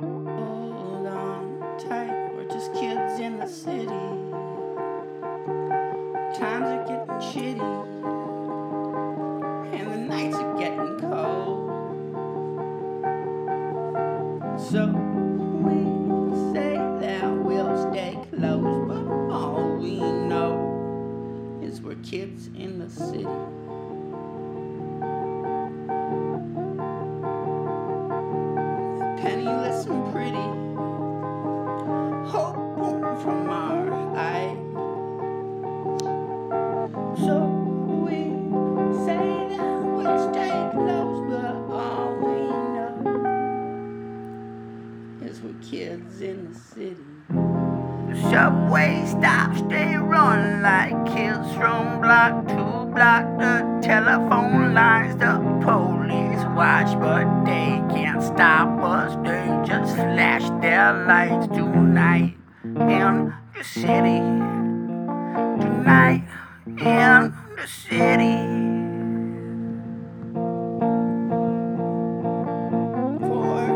Hold on tight, we're just kids in the city. Times are getting shitty, and the nights are getting cold. So we say that we'll stay close, but all we know is we're kids in the city. Penniless and pretty, hope born from our eyes. So we say that we'll stay close, but all we know is we're kids in the city. Subway stops, they run like kids from block to block. The telephone lines, stop us. They just flash their lights tonight in the city. Tonight in the city. For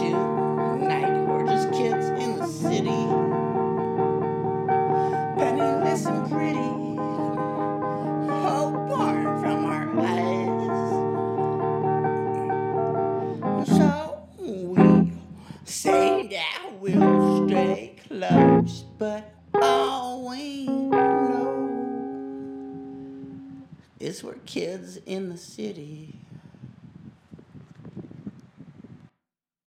tonight, we're just kids in the city. Penniless and pretty. So that we'll stay close, but we know is we're kids in the city.